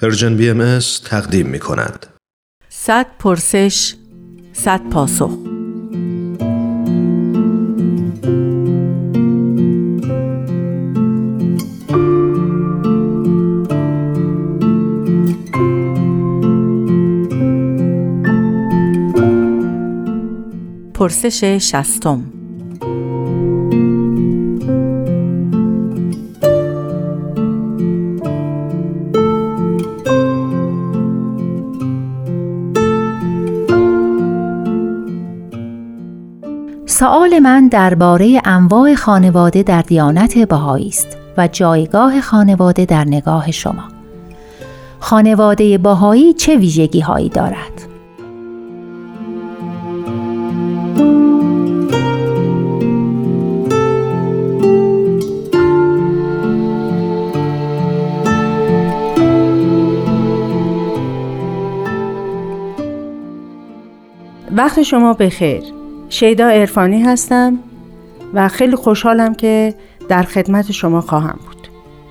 پرژن بی تقدیم می کند. صد پرسش صد پاسخ پرسش شستم سوال من درباره انواع خانواده در دیانت بهایی است و جایگاه خانواده در نگاه شما. خانواده بهایی چه ویژگی هایی دارد؟ وقت شما بخیر شیدا ارفانی هستم و خیلی خوشحالم که در خدمت شما خواهم بود.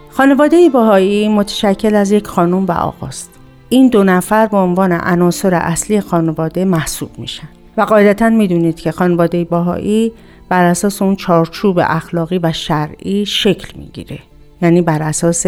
خانواده باهایی متشکل از یک خانم و آقاست. این دو نفر به عنوان عناصر اصلی خانواده محسوب میشن و قاعدتا می‌دونید که خانواده باهایی بر اساس اون چارچوب اخلاقی و شرعی شکل می‌گیره. یعنی بر اساس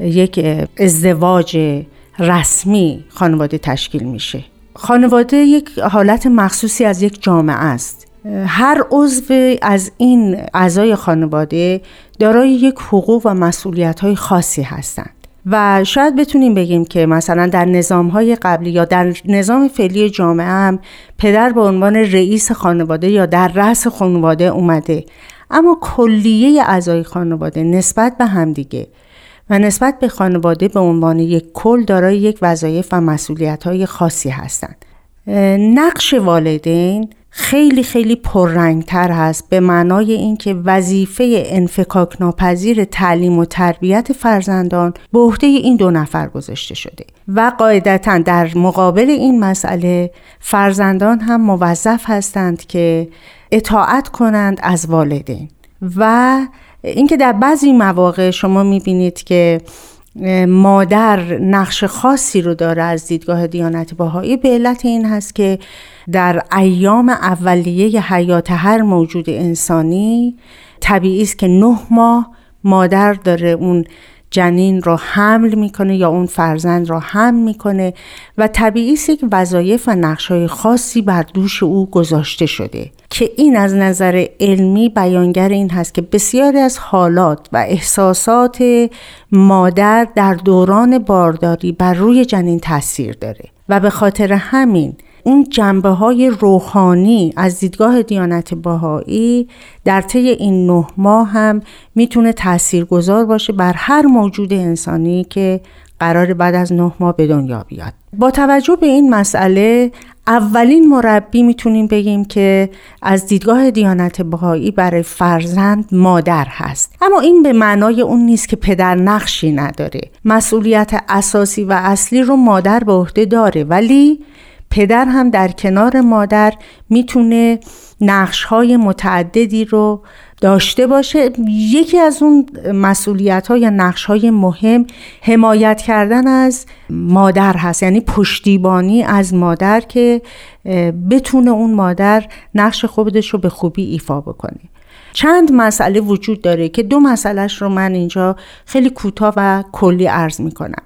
یک ازدواج رسمی خانواده تشکیل میشه. خانواده یک حالت مخصوصی از یک جامعه است. هر عضو از این اعضای خانواده دارای یک حقوق و مسئولیت های خاصی هستند. و شاید بتونیم بگیم که مثلا در نظام های قبلی یا در نظام فعلی جامعه هم پدر به عنوان رئیس خانواده یا در رأس خانواده اومده. اما کلیه اعضای خانواده نسبت به همدیگه و نسبت به خانواده به عنوان یک کل دارای یک وظایف و مسئولیت های خاصی هستند. نقش والدین خیلی خیلی پررنگتر هست به معنای اینکه وظیفه انفکاک ناپذیر تعلیم و تربیت فرزندان به عهده این دو نفر گذاشته شده و قاعدتا در مقابل این مسئله فرزندان هم موظف هستند که اطاعت کنند از والدین و اینکه در بعضی مواقع شما می‌بینید که مادر نقش خاصی رو داره از دیدگاه دیانت باهایی به علت این هست که در ایام اولیه حیات هر موجود انسانی طبیعی است که نه ماه مادر داره اون جنین را حمل می‌کنه یا اون فرزند را حمل می‌کنه و طبیعی است یک وظایف و نقشهای خاصی بر دوش او گذاشته شده که این از نظر علمی بیانگر این هست که بسیاری از حالات و احساسات مادر در دوران بارداری بر روی جنین تاثیر داره. و به خاطر همین اون جنبه های روحانی از دیدگاه دیانت باهایی در طی این نه ماه هم می‌تونه تاثیرگذار باشه بر هر موجود انسانی که قرار بعد از نه ماه به دنیا بیاد. با توجه به این مسئله اولین مربی می‌تونیم بگیم که از دیدگاه دیانت بهایی برای فرزند مادر هست. اما این به معنای اون نیست که پدر نقشی نداره. مسئولیت اساسی و اصلی رو مادر به عهده داره ولی پدر هم در کنار مادر می‌تونه نقش های متعددی رو داشته باشه. یکی از اون مسئولیت ها یا نقش های مهم حمایت کردن از مادر هست. یعنی پشتیبانی از مادر که بتونه اون مادر نقش خودش رو به خوبی ایفا بکنه. چند مسئله وجود داره که دو مسئلهش رو من اینجا خیلی کوتاه و کلی عرض می‌کنم.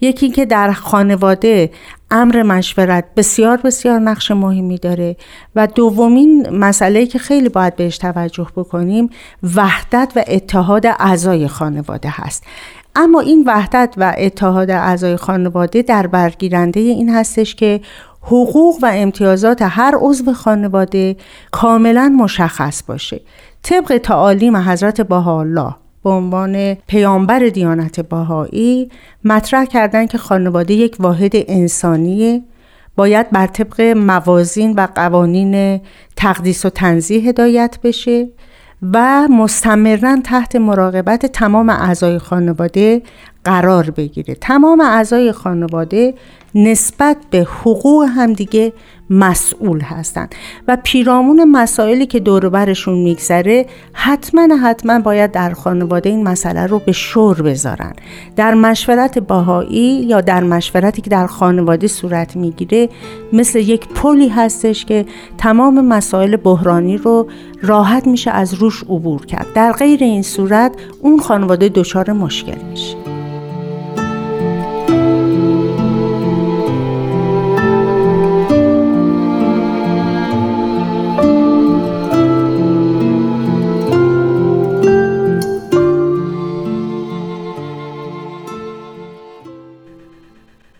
یکی که در خانواده امر مشورت بسیار بسیار نقش مهمی داره و دومین مسئله که خیلی باید بهش توجه بکنیم وحدت و اتحاد اعضای خانواده هست. اما این وحدت و اتحاد اعضای خانواده در برگیرنده این هستش که حقوق و امتیازات هر عضو خانواده کاملا مشخص باشه. طبق تعالیم حضرت الله به عنوان پیامبر دیانت باهایی مطرح کردن که خانواده یک واحد انسانیه باید بر طبق موازین و قوانین تقدیس و تنظیح هدایت بشه و مستمرا تحت مراقبت تمام اعضای خانواده قرار بگیره. تمام اعضای خانواده نسبت به حقوق همدیگه مسئول هستند. و پیرامون مسائلی که دور برشون میگذره حتما حتما باید در خانواده این مسئله رو به شور بذارن. در مشورت باهایی یا در مشورتی که در خانواده صورت می‌گیره مثل یک پلی هستش که تمام مسائل بحرانی رو راحت میشه از روش عبور کرد. در غیر این صورت اون خانواده دچار مشکل میشه.